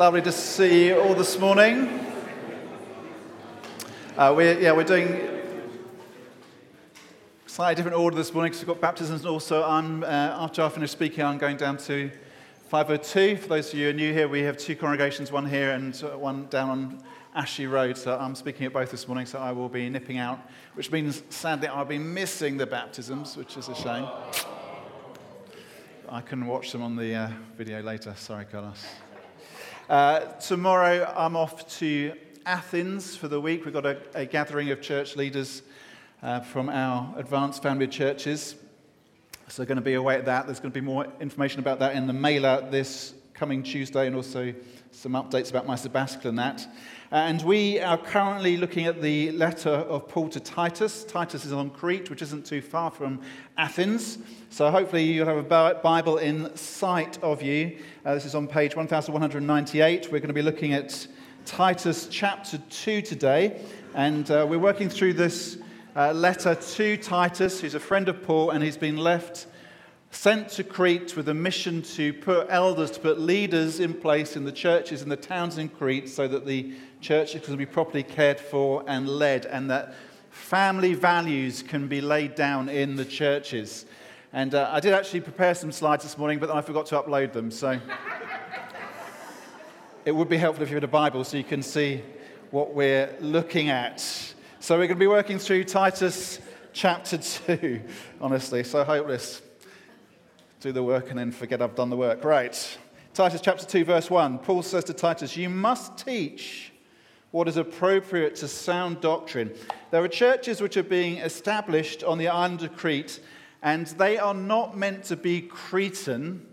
Lovely to see you all this morning. Uh, we're, yeah, we're doing slightly different order this morning because we've got baptisms and also I'm, uh, after I finish speaking, I'm going down to 502. For those of you who are new here, we have two congregations, one here and one down on Ashley Road. So I'm speaking at both this morning, so I will be nipping out, which means sadly I'll be missing the baptisms, which is a shame. I can watch them on the uh, video later. Sorry, Carlos. Uh, tomorrow I'm off to Athens for the week. We've got a, a gathering of church leaders uh, from our Advance family churches. So, going to be away at that. There's going to be more information about that in the mailer this coming Tuesday, and also some updates about my sabbatical and that. And we are currently looking at the letter of Paul to Titus. Titus is on Crete, which isn't too far from Athens. So hopefully you'll have a Bible in sight of you. Uh, this is on page 1198. We're going to be looking at Titus chapter 2 today. And uh, we're working through this uh, letter to Titus, who's a friend of Paul, and he's been left sent to Crete with a mission to put elders, to put leaders in place in the churches in the towns in Crete so that the churches can be properly cared for and led, and that family values can be laid down in the churches. And uh, I did actually prepare some slides this morning, but I forgot to upload them. So it would be helpful if you had a Bible so you can see what we're looking at. So we're going to be working through Titus chapter 2, honestly, so hopeless do the work and then forget I've done the work. Right. Titus chapter 2, verse 1. Paul says to Titus, You must teach what is appropriate to sound doctrine. There are churches which are being established on the island of Crete, and they are not meant to be Cretan,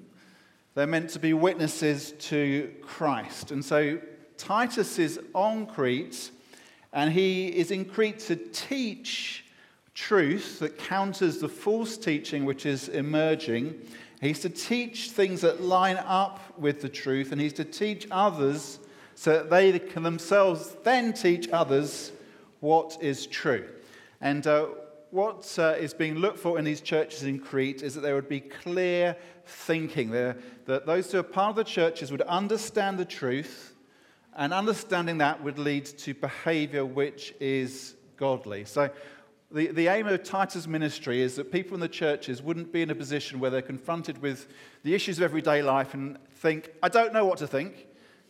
they're meant to be witnesses to Christ. And so Titus is on Crete, and he is in Crete to teach truth that counters the false teaching which is emerging. He's to teach things that line up with the truth, and he's to teach others so that they can themselves then teach others what is true. And uh, what uh, is being looked for in these churches in Crete is that there would be clear thinking, there, that those who are part of the churches would understand the truth, and understanding that would lead to behavior which is godly. So, the, the aim of Titus' ministry is that people in the churches wouldn't be in a position where they're confronted with the issues of everyday life and think, I don't know what to think,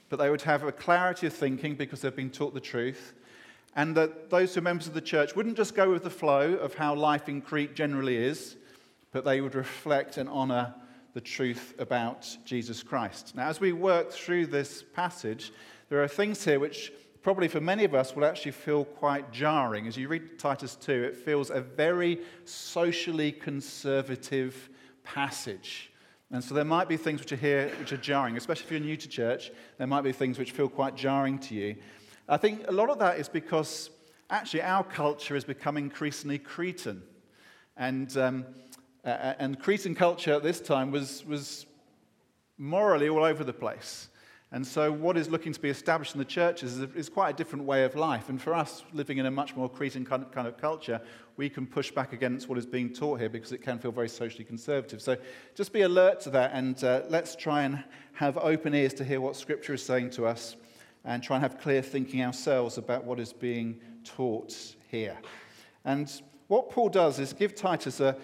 but they would have a clarity of thinking because they've been taught the truth. And that those who are members of the church wouldn't just go with the flow of how life in Crete generally is, but they would reflect and honor the truth about Jesus Christ. Now, as we work through this passage, there are things here which probably for many of us will actually feel quite jarring. As you read Titus 2, it feels a very socially conservative passage. And so there might be things which are here which are jarring, especially if you're new to church. There might be things which feel quite jarring to you. I think a lot of that is because actually our culture has become increasingly Cretan. And, um, and Cretan culture at this time was, was morally all over the place. And so, what is looking to be established in the churches is, is, quite a different way of life. And for us, living in a much more Cretan kind of, kind of culture, we can push back against what is being taught here because it can feel very socially conservative. So, just be alert to that and uh, let's try and have open ears to hear what Scripture is saying to us and try and have clear thinking ourselves about what is being taught here. And what Paul does is give Titus a,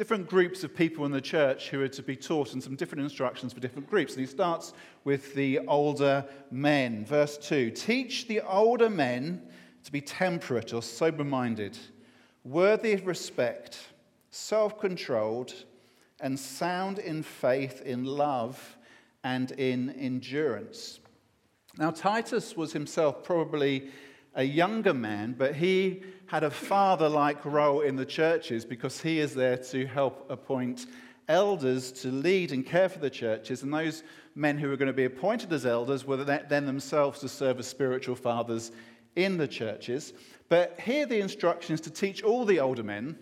different groups of people in the church who are to be taught and some different instructions for different groups. And he starts with the older men. Verse 2 Teach the older men to be temperate or sober minded, worthy of respect, self controlled, and sound in faith, in love, and in endurance. Now, Titus was himself probably a younger man, but he had a father like role in the churches because he is there to help appoint elders to lead and care for the churches. And those men who were going to be appointed as elders were then themselves to serve as spiritual fathers in the churches. But here the instruction is to teach all the older men,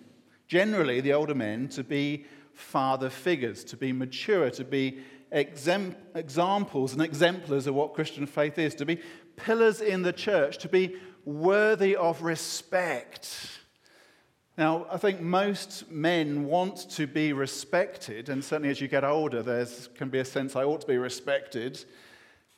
generally the older men, to be father figures, to be mature, to be examples and exemplars of what Christian faith is, to be pillars in the church, to be worthy of respect. Now, I think most men want to be respected, and certainly as you get older, there can be a sense I ought to be respected.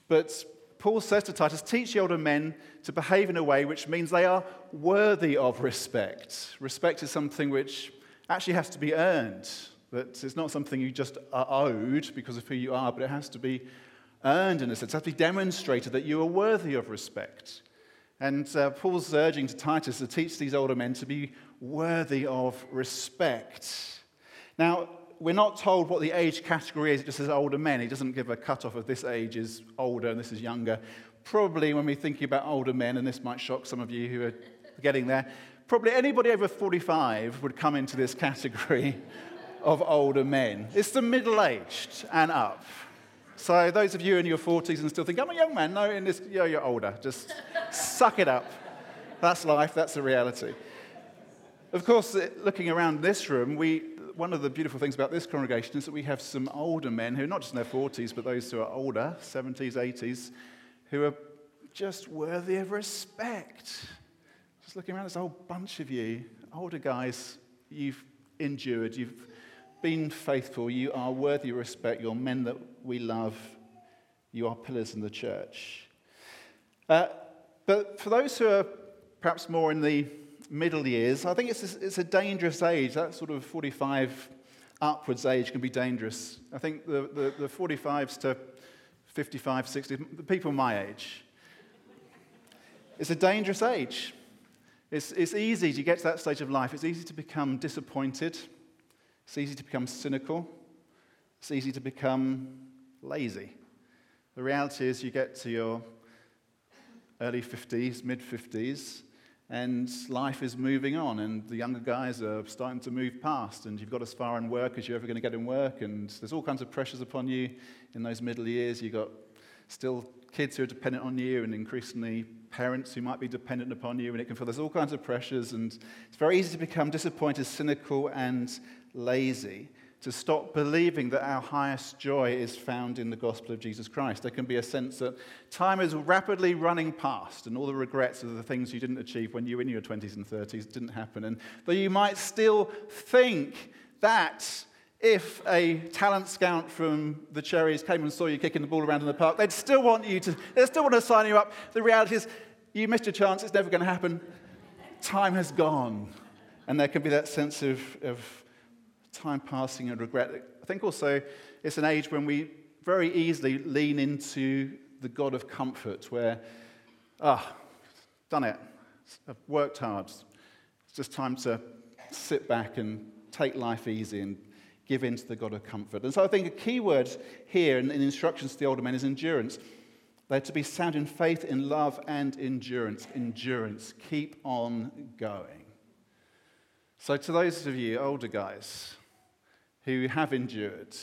But Paul says to Titus, teach the older men to behave in a way which means they are worthy of respect. Respect is something which actually has to be earned. That it's not something you just are owed because of who you are, but it has to be earned in a sense. It has to be demonstrated that you are worthy of respect. And uh, Paul's urging to Titus to teach these older men to be worthy of respect. Now, we're not told what the age category is, it just says older men. He doesn't give a cutoff of this age is older and this is younger. Probably when we're thinking about older men, and this might shock some of you who are getting there, probably anybody over 45 would come into this category of older men. It's the middle aged and up. So, those of you in your 40s and still think, I'm a young man, no, in this, yeah, you're older. Just suck it up. That's life, that's the reality. Of course, looking around this room, we, one of the beautiful things about this congregation is that we have some older men who are not just in their 40s, but those who are older, 70s, 80s, who are just worthy of respect. Just looking around, this whole bunch of you, older guys, you've endured, you've been faithful, you are worthy of respect, you're men that we love, you are pillars in the church. Uh, but for those who are perhaps more in the middle years, I think it's a, it's a dangerous age. That sort of 45 upwards age can be dangerous. I think the, the, the 45s to 55, 60, the people my age, it's a dangerous age. It's, it's easy to get to that stage of life. It's easy to become disappointed. It's easy to become cynical. It's easy to become lazy. The reality is, you get to your early 50s, mid 50s, and life is moving on, and the younger guys are starting to move past, and you've got as far in work as you're ever going to get in work, and there's all kinds of pressures upon you in those middle years. You've got still kids who are dependent on you, and increasingly parents who might be dependent upon you, and it can feel there's all kinds of pressures, and it's very easy to become disappointed, cynical, and lazy, to stop believing that our highest joy is found in the gospel of Jesus Christ. There can be a sense that time is rapidly running past, and all the regrets of the things you didn't achieve when you were in your 20s and 30s didn't happen. And though you might still think that if a talent scout from the Cherries came and saw you kicking the ball around in the park, they'd still want you to, they'd still want to sign you up. The reality is, you missed your chance, it's never going to happen. Time has gone. And there can be that sense of, of time passing and regret. I think also it's an age when we very easily lean into the God of comfort, where, ah, done it, I've worked hard. It's just time to sit back and take life easy and give in to the God of comfort. And so I think a key word here in, in instructions to the older men is endurance. They're to be sound in faith, in love, and endurance. Endurance. Keep on going. So, to those of you older guys, who have endured.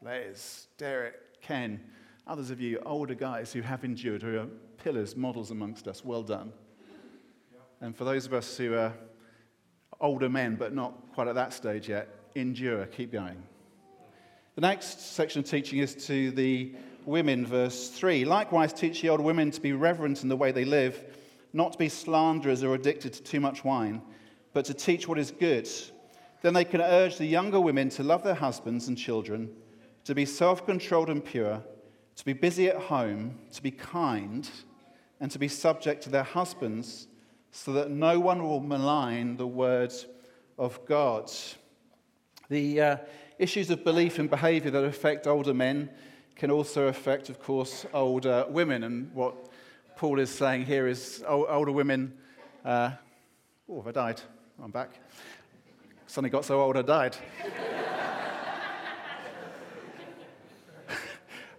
Les, Derek, Ken, others of you older guys who have endured, who are pillars, models amongst us. Well done. And for those of us who are older men but not quite at that stage yet, endure, keep going. The next section of teaching is to the women, verse 3. Likewise, teach the older women to be reverent in the way they live, not to be slanderers or addicted to too much wine, but to teach what is good then they can urge the younger women to love their husbands and children, to be self controlled and pure, to be busy at home, to be kind, and to be subject to their husbands, so that no one will malign the word of God. The uh, issues of belief and behavior that affect older men can also affect, of course, older women. And what Paul is saying here is older women. Uh, oh, have I died? I'm back. Suddenly got so old I died.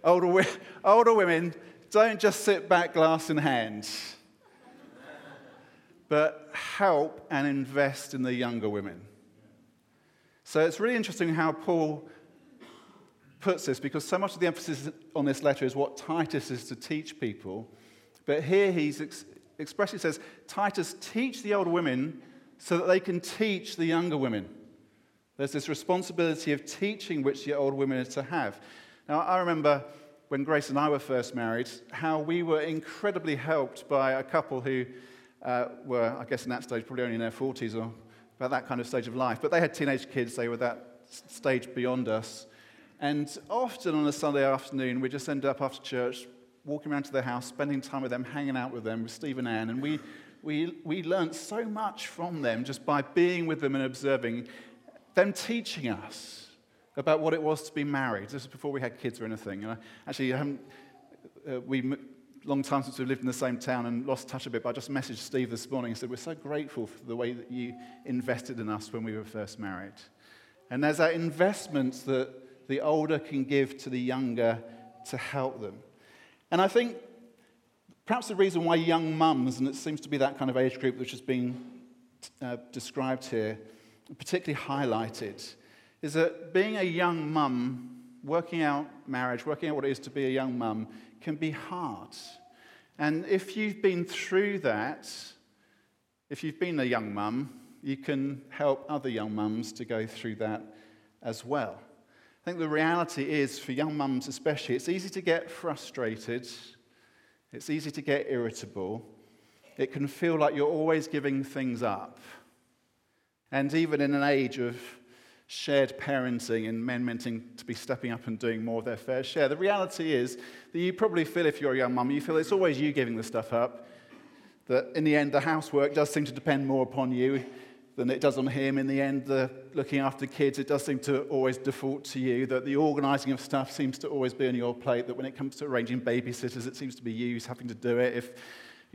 older, older women don't just sit back glass in hand, but help and invest in the younger women. So it's really interesting how Paul puts this because so much of the emphasis on this letter is what Titus is to teach people. But here he ex- expressly says, Titus, teach the older women so that they can teach the younger women. There's this responsibility of teaching which the older women are to have. Now, I remember when Grace and I were first married, how we were incredibly helped by a couple who uh, were, I guess, in that stage, probably only in their 40s or about that kind of stage of life. But they had teenage kids, they were that stage beyond us. And often on a Sunday afternoon, we just end up after church walking around to their house, spending time with them, hanging out with them, with Steve and Anne. And we, we, we learned so much from them just by being with them and observing, them teaching us about what it was to be married. This is before we had kids or anything. And I, actually, uh, we, long time since we've lived in the same town and lost touch a bit, but I just messaged Steve this morning and said, We're so grateful for the way that you invested in us when we were first married. And there's that investment that the older can give to the younger to help them. And I think perhaps the reason why young mums, and it seems to be that kind of age group which has been uh, described here, particularly highlighted, is that being a young mum, working out marriage, working out what it is to be a young mum, can be hard. And if you've been through that, if you've been a young mum, you can help other young mums to go through that as well. I think the reality is, for young mums especially, it's easy to get frustrated, it's easy to get irritable. It can feel like you're always giving things up. And even in an age of shared parenting and men meant to be stepping up and doing more of their fair share. The reality is that you probably feel, if you're a young mum, you feel it's always you giving the stuff up. That in the end, the housework does seem to depend more upon you than it does on him. In the end, the looking after kids, it does seem to always default to you. That the organising of stuff seems to always be on your plate. That when it comes to arranging babysitters, it seems to be you who's having to do it. If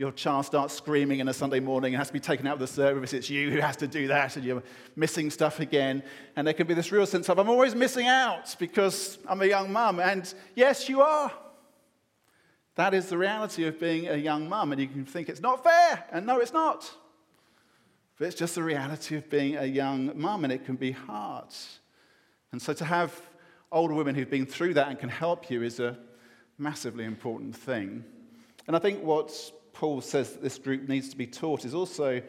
your child starts screaming in a Sunday morning and has to be taken out of the service, it's you who has to do that, and you're missing stuff again. And there can be this real sense of, I'm always missing out because I'm a young mum. And yes, you are. That is the reality of being a young mum. And you can think it's not fair. And no, it's not. But it's just the reality of being a young mum, and it can be hard. And so to have older women who've been through that and can help you is a massively important thing. And I think what's Paul says that this group needs to be taught is also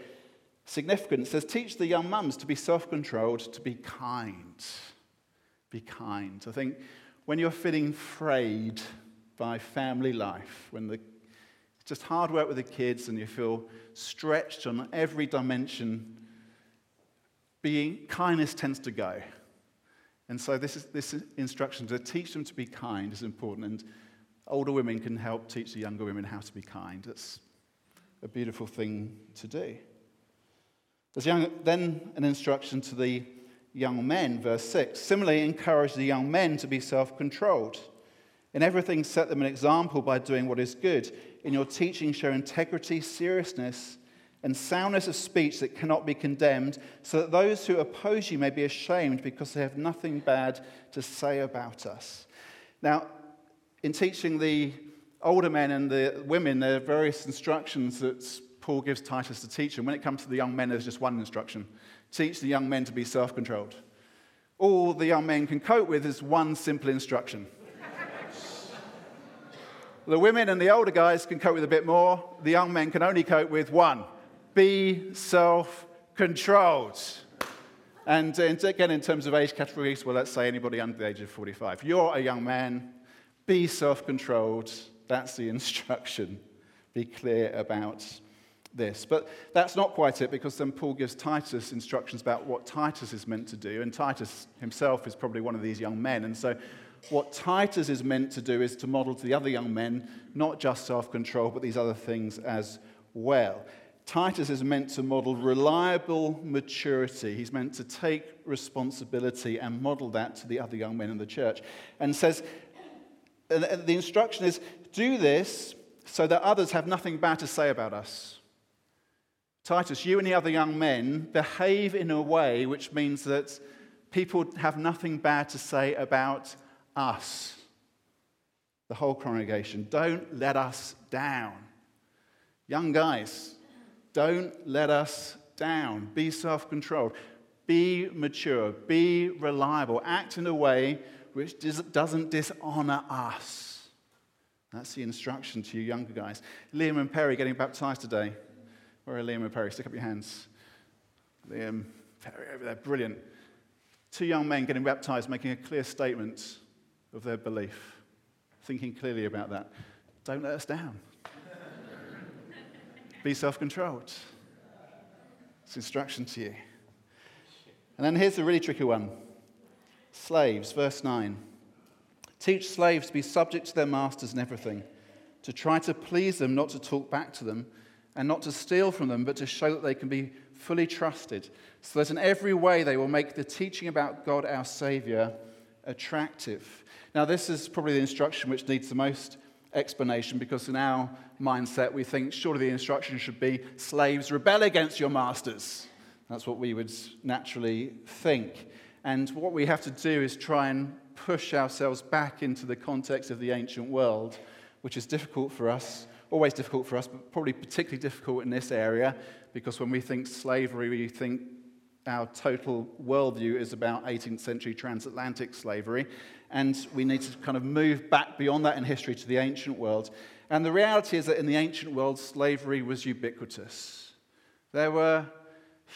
significant. It says, teach the young mums to be self controlled, to be kind. Be kind. I think when you're feeling frayed by family life, when the, it's just hard work with the kids and you feel stretched on every dimension, being kindness tends to go. And so this, is, this instruction to teach them to be kind is important. And older women can help teach the younger women how to be kind. That's a beautiful thing to do. There's young, then an instruction to the young men, verse 6. Similarly, encourage the young men to be self controlled. In everything, set them an example by doing what is good. In your teaching, show integrity, seriousness, and soundness of speech that cannot be condemned, so that those who oppose you may be ashamed because they have nothing bad to say about us. Now, in teaching the older men and the women, there are various instructions that Paul gives Titus to teach. And when it comes to the young men, there's just one instruction teach the young men to be self controlled. All the young men can cope with is one simple instruction. the women and the older guys can cope with a bit more. The young men can only cope with one be self controlled. And uh, again, in terms of age categories, well, let's say anybody under the age of 45. You're a young man, be self controlled. That's the instruction. Be clear about this. But that's not quite it because then Paul gives Titus instructions about what Titus is meant to do. And Titus himself is probably one of these young men. And so what Titus is meant to do is to model to the other young men not just self control, but these other things as well. Titus is meant to model reliable maturity. He's meant to take responsibility and model that to the other young men in the church. And says, the instruction is do this so that others have nothing bad to say about us. Titus, you and the other young men behave in a way which means that people have nothing bad to say about us, the whole congregation. Don't let us down. Young guys, don't let us down. Be self controlled. Be mature. Be reliable. Act in a way which doesn't dishonor us. That's the instruction to you younger guys. Liam and Perry getting baptized today. Where are Liam and Perry? Stick up your hands. Liam, Perry over there, brilliant. Two young men getting baptized, making a clear statement of their belief, thinking clearly about that. Don't let us down. Be self controlled. It's instruction to you. And then here's the really tricky one Slaves, verse 9. Teach slaves to be subject to their masters in everything, to try to please them, not to talk back to them, and not to steal from them, but to show that they can be fully trusted, so that in every way they will make the teaching about God our Saviour attractive. Now, this is probably the instruction which needs the most explanation because in our mindset we think surely the instruction should be slaves rebel against your masters. That's what we would naturally think. And what we have to do is try and push ourselves back into the context of the ancient world, which is difficult for us, always difficult for us, but probably particularly difficult in this area because when we think slavery, we think our total worldview is about 18th century transatlantic slavery. And we need to kind of move back beyond that in history to the ancient world. And the reality is that in the ancient world, slavery was ubiquitous. There were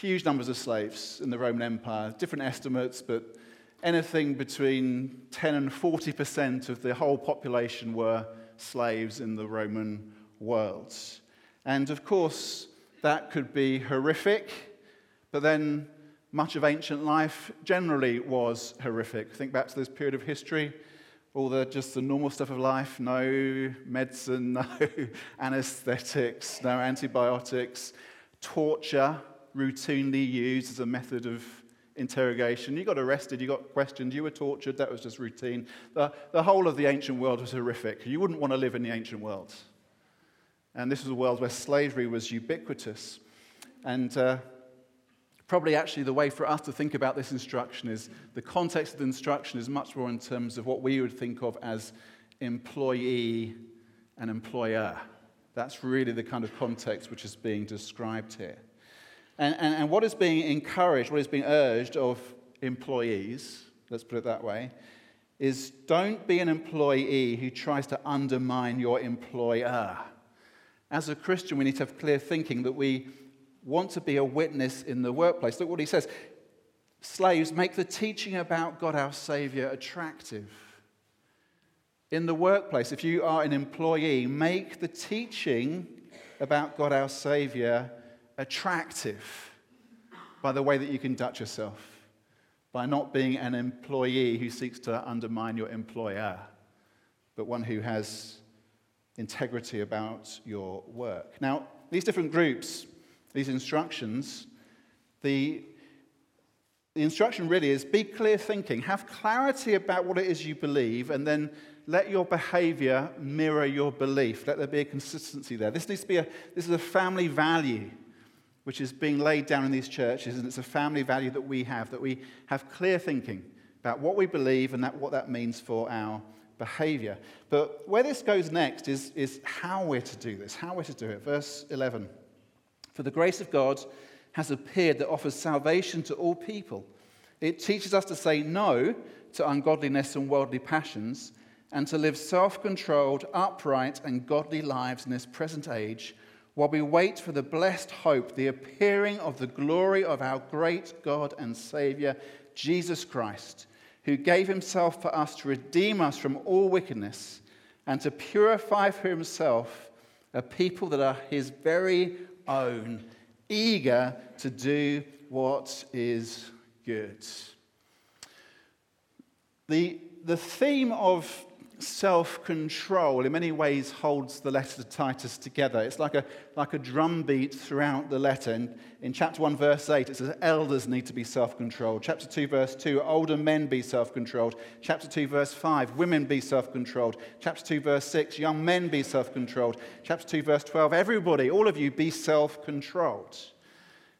huge numbers of slaves in the Roman Empire, different estimates, but anything between 10 and 40% of the whole population were slaves in the Roman world. And of course, that could be horrific, but then much of ancient life generally was horrific. Think back to this period of history, all the just the normal stuff of life no medicine, no anesthetics, no antibiotics, torture routinely used as a method of interrogation. You got arrested, you got questioned, you were tortured, that was just routine. The, the whole of the ancient world was horrific. You wouldn't want to live in the ancient world. And this was a world where slavery was ubiquitous. And uh, probably actually the way for us to think about this instruction is the context of the instruction is much more in terms of what we would think of as employee and employer. That's really the kind of context which is being described here. And, and, and what is being encouraged, what is being urged of employees, let's put it that way, is don't be an employee who tries to undermine your employer. As a Christian, we need to have clear thinking that we want to be a witness in the workplace. Look what he says Slaves, make the teaching about God our Savior attractive. In the workplace, if you are an employee, make the teaching about God our Savior attractive by the way that you conduct yourself, by not being an employee who seeks to undermine your employer, but one who has integrity about your work. Now, these different groups these instructions, the, the instruction really is be clear thinking, have clarity about what it is you believe, and then let your behavior mirror your belief. Let there be a consistency there. This needs to be a, this is a family value which is being laid down in these churches, and it's a family value that we have, that we have clear thinking about what we believe and that, what that means for our behavior. But where this goes next is, is how we're to do this, how we're to do it. Verse 11. For the grace of God has appeared that offers salvation to all people. It teaches us to say no to ungodliness and worldly passions and to live self controlled, upright, and godly lives in this present age while we wait for the blessed hope, the appearing of the glory of our great God and Savior, Jesus Christ, who gave himself for us to redeem us from all wickedness and to purify for himself a people that are his very own, eager to do what is good. The, the theme of self control in many ways holds the letter to Titus together. It's like a, like a drumbeat throughout the letter. In, in chapter 1, verse 8, it says, Elders need to be self controlled. Chapter 2, verse 2, older men be self controlled. Chapter 2, verse 5, women be self controlled. Chapter 2, verse 6, young men be self controlled. Chapter 2, verse 12, everybody, all of you, be self controlled.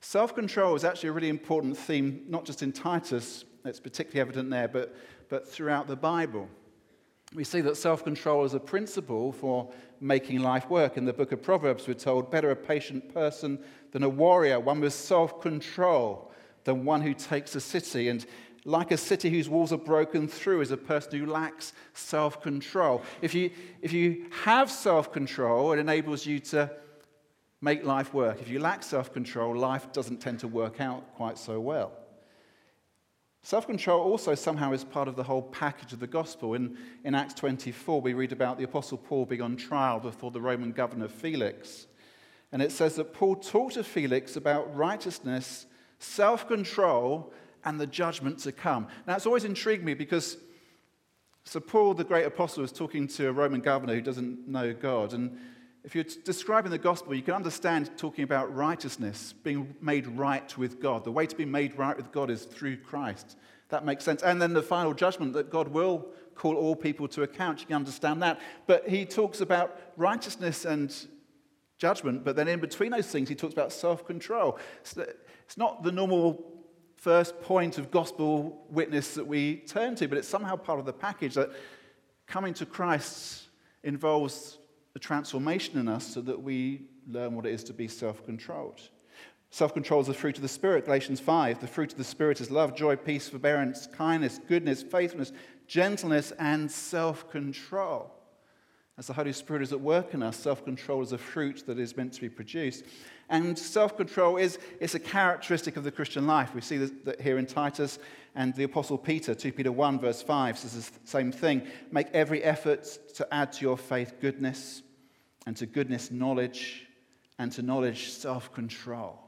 Self control is actually a really important theme, not just in Titus, it's particularly evident there, but, but throughout the Bible we see that self control is a principle for making life work. In the book of Proverbs, we're told, better a patient person than a warrior, one with self control than one who takes a city. And like a city whose walls are broken through is a person who lacks self control. If you, if you have self control, it enables you to make life work. If you lack self control, life doesn't tend to work out quite so well. Self control also somehow is part of the whole package of the gospel. In, in Acts 24, we read about the Apostle Paul being on trial before the Roman governor Felix. And it says that Paul talked to Felix about righteousness, self control, and the judgment to come. Now, it's always intrigued me because So, Paul, the great apostle, was talking to a Roman governor who doesn't know God. And if you're describing the gospel, you can understand talking about righteousness, being made right with God. The way to be made right with God is through Christ. That makes sense. And then the final judgment that God will call all people to account. You can understand that. But he talks about righteousness and judgment, but then in between those things, he talks about self control. It's not the normal first point of gospel witness that we turn to, but it's somehow part of the package that coming to Christ involves a transformation in us so that we learn what it is to be self controlled. Self control is the fruit of the Spirit, Galatians 5. The fruit of the Spirit is love, joy, peace, forbearance, kindness, goodness, faithfulness, gentleness, and self control. As the Holy Spirit is at work in us, self control is a fruit that is meant to be produced. And self control is it's a characteristic of the Christian life. We see that here in Titus, and the Apostle Peter, 2 Peter 1, verse 5, says the same thing. Make every effort to add to your faith goodness, and to goodness, knowledge, and to knowledge, self control.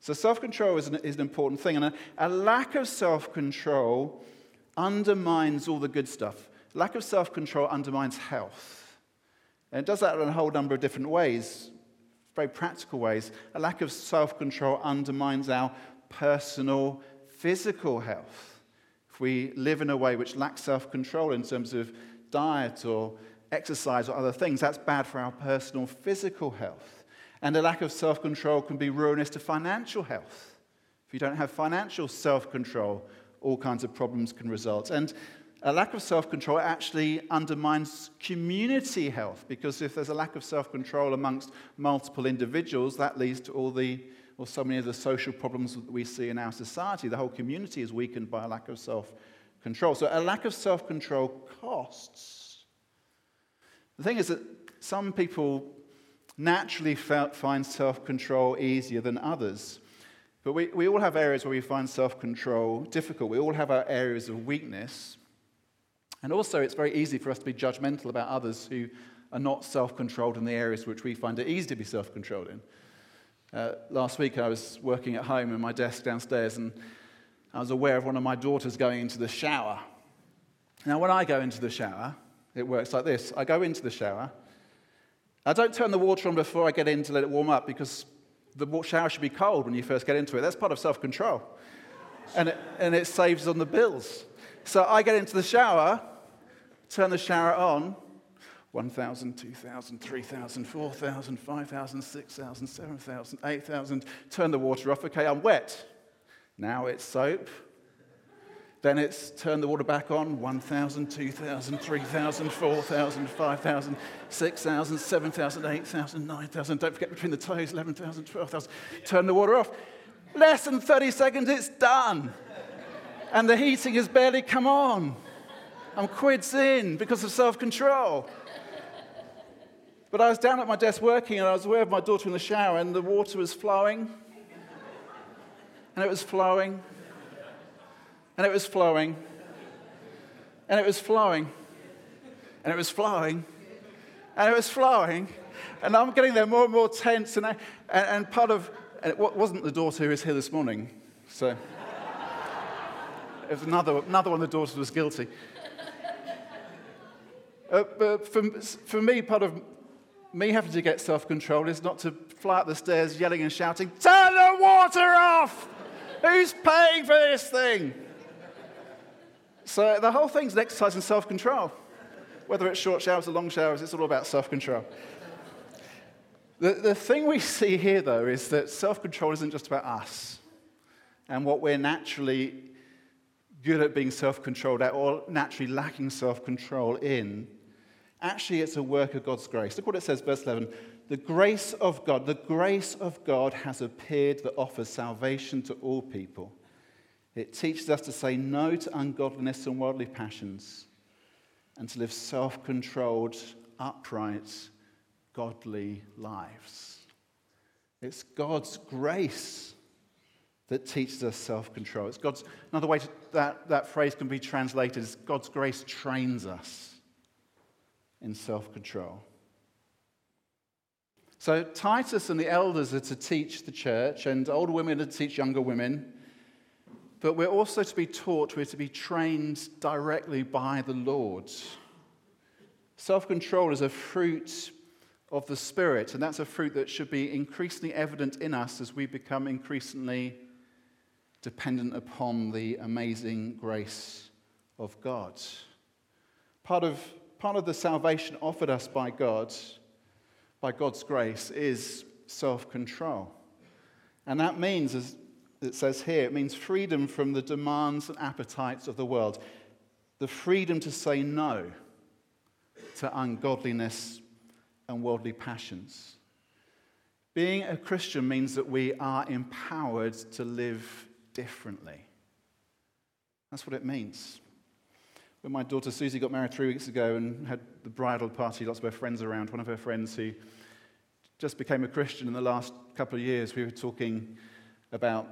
So, self control is, is an, important thing. And a, a lack of self control undermines all the good stuff. Lack of self control undermines health. And it does that in a whole number of different ways, very practical ways. A lack of self control undermines our personal physical health. If we live in a way which lacks self control in terms of diet or exercise or other things, that's bad for our personal physical health. And a lack of self control can be ruinous to financial health. If you don't have financial self control, all kinds of problems can result. And a lack of self control actually undermines community health because if there's a lack of self control amongst multiple individuals, that leads to all the, or so many of the social problems that we see in our society. The whole community is weakened by a lack of self control. So a lack of self control costs. The thing is that some people naturally find self control easier than others. But we, we all have areas where we find self control difficult. We all have our areas of weakness. And also, it's very easy for us to be judgmental about others who are not self controlled in the areas which we find it easy to be self controlled in. Uh, last week, I was working at home in my desk downstairs, and I was aware of one of my daughters going into the shower. Now, when I go into the shower, it works like this I go into the shower. I don't turn the water on before I get in to let it warm up because the shower should be cold when you first get into it. That's part of self control. And it, and it saves on the bills. So I get into the shower, turn the shower on 1,000, 2,000, 3,000, 4,000, 5,000, 6,000, 7,000, 8,000. Turn the water off. Okay, I'm wet. Now it's soap. Then it's turn the water back on 1,000, 2,000, 3,000, 4,000, 5,000, 6,000, 7,000, 8,000, 9,000. Don't forget between the toes 11,000, 12,000. Turn the water off. Less than 30 seconds, it's done. And the heating has barely come on. I'm quids in because of self control. But I was down at my desk working and I was aware of my daughter in the shower and the water was flowing. And it was flowing and it was flowing, and it was flowing, and it was flowing, and it was flowing, and I'm getting there more and more tense, and, I, and, and part of it wasn't the daughter who was here this morning, so it was another, another one of the daughters was guilty. Uh, but for, for me, part of me having to get self control is not to fly up the stairs yelling and shouting, Turn the water off! Who's paying for this thing? So the whole thing's an exercise in self control. Whether it's short showers or long showers, it's all about self control. The, the thing we see here, though, is that self control isn't just about us and what we're naturally good at being self controlled at or naturally lacking self control in. Actually, it's a work of God's grace. Look what it says, verse 11. The grace of God, the grace of God has appeared that offers salvation to all people it teaches us to say no to ungodliness and worldly passions and to live self controlled, upright, godly lives. It's God's grace that teaches us self control. It's God's, another way to, that, that phrase can be translated is God's grace trains us in self control. So, Titus and the elders are to teach the church, and older women are to teach younger women but we're also to be taught, we're to be trained directly by the Lord. Self control is a fruit of the Spirit, and that's a fruit that should be increasingly evident in us as we become increasingly dependent upon the amazing grace of God. Part of, part of the salvation offered us by God, by God's grace, is self control. And that means, as it says here, it means freedom from the demands and appetites of the world, the freedom to say no to ungodliness and worldly passions. Being a Christian means that we are empowered to live differently. That's what it means. When my daughter Susie got married three weeks ago and had the bridal party, lots of her friends around, one of her friends who just became a Christian in the last couple of years, we were talking about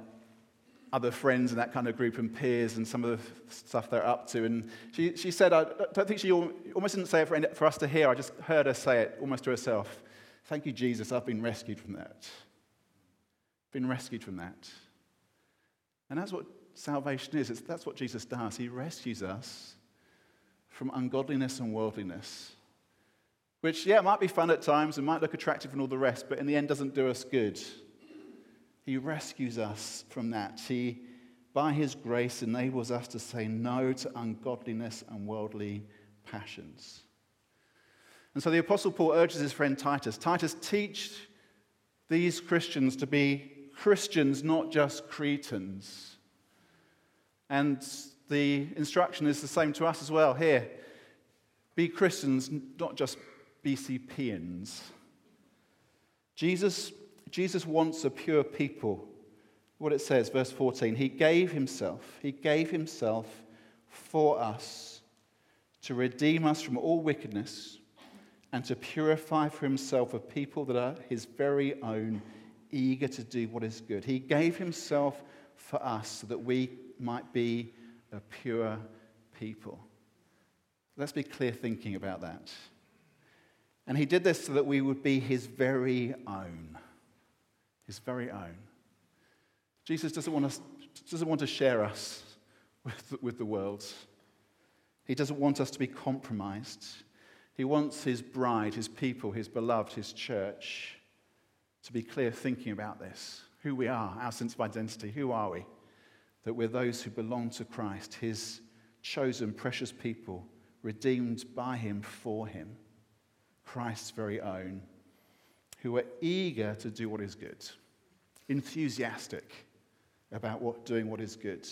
other friends and that kind of group and peers and some of the stuff they're up to. And she, she said, I don't think she almost didn't say it for, for us to hear. I just heard her say it almost to herself. Thank you, Jesus, I've been rescued from that. Been rescued from that. And that's what salvation is. It's, that's what Jesus does. He rescues us from ungodliness and worldliness. Which, yeah, might be fun at times and might look attractive and all the rest, but in the end doesn't do us good. He rescues us from that. He, by His grace, enables us to say no to ungodliness and worldly passions. And so the Apostle Paul urges his friend Titus Titus, teach these Christians to be Christians, not just Cretans. And the instruction is the same to us as well here. Be Christians, not just BCPians. Jesus Jesus wants a pure people. What it says, verse 14, he gave himself, he gave himself for us to redeem us from all wickedness and to purify for himself a people that are his very own, eager to do what is good. He gave himself for us so that we might be a pure people. Let's be clear thinking about that. And he did this so that we would be his very own his very own. Jesus doesn't want, us, doesn't want to share us with, with the world. He doesn't want us to be compromised. He wants his bride, his people, his beloved, his church to be clear thinking about this who we are, our sense of identity. Who are we? That we're those who belong to Christ, his chosen, precious people, redeemed by him for him, Christ's very own who are eager to do what is good, enthusiastic about what, doing what is good.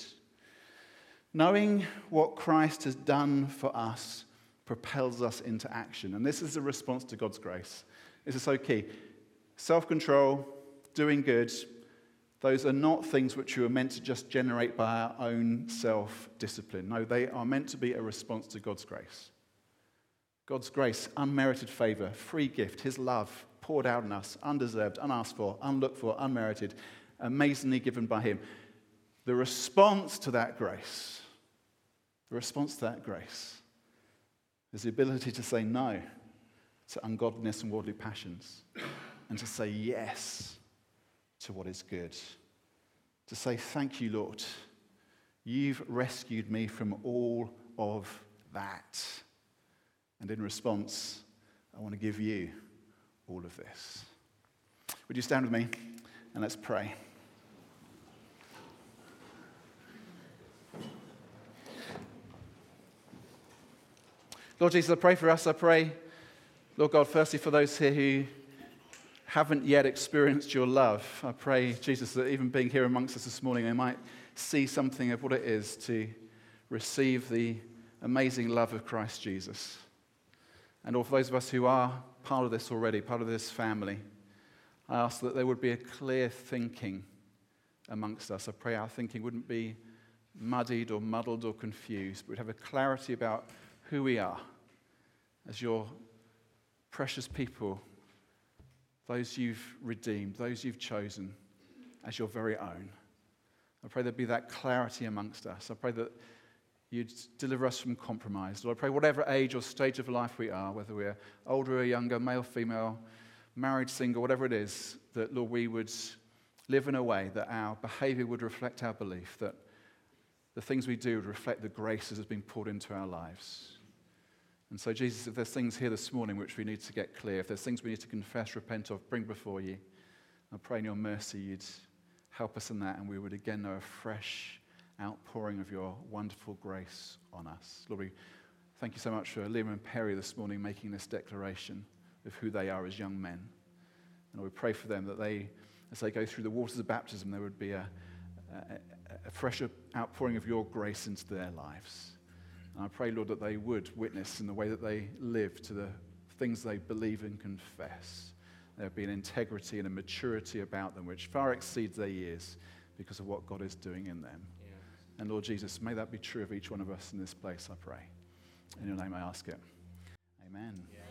Knowing what Christ has done for us propels us into action. And this is a response to God's grace. This is so key. Self control, doing good, those are not things which you are meant to just generate by our own self discipline. No, they are meant to be a response to God's grace. God's grace, unmerited favor, free gift, His love, poured out on us, undeserved, unasked for, unlooked for, unmerited, amazingly given by Him. The response to that grace, the response to that grace is the ability to say no to ungodliness and worldly passions and to say yes to what is good. To say, Thank you, Lord. You've rescued me from all of that. And in response, I want to give you all of this. Would you stand with me and let's pray? Lord Jesus, I pray for us. I pray, Lord God, firstly for those here who haven't yet experienced your love. I pray, Jesus, that even being here amongst us this morning, they might see something of what it is to receive the amazing love of Christ Jesus. And all for those of us who are part of this already, part of this family. I ask that there would be a clear thinking amongst us. I pray our thinking wouldn't be muddied or muddled or confused, but we'd have a clarity about who we are as your precious people, those you've redeemed, those you've chosen as your very own. I pray there'd be that clarity amongst us. I pray that you'd deliver us from compromise. Lord, I pray whatever age or stage of life we are, whether we're older or younger, male, female, married, single, whatever it is, that, Lord, we would live in a way that our behavior would reflect our belief, that the things we do would reflect the grace that has been poured into our lives. And so, Jesus, if there's things here this morning which we need to get clear, if there's things we need to confess, repent of, bring before you, I pray in your mercy you'd help us in that and we would again know a fresh outpouring of your wonderful grace on us. Lord, we thank you so much for Liam and Perry this morning making this declaration of who they are as young men. And we pray for them that they, as they go through the waters of baptism, there would be a, a, a fresh outpouring of your grace into their lives. And I pray, Lord, that they would witness in the way that they live to the things they believe and confess. There would be an integrity and a maturity about them which far exceeds their years because of what God is doing in them. And Lord Jesus, may that be true of each one of us in this place, I pray. In your name I ask it. Amen. Yeah.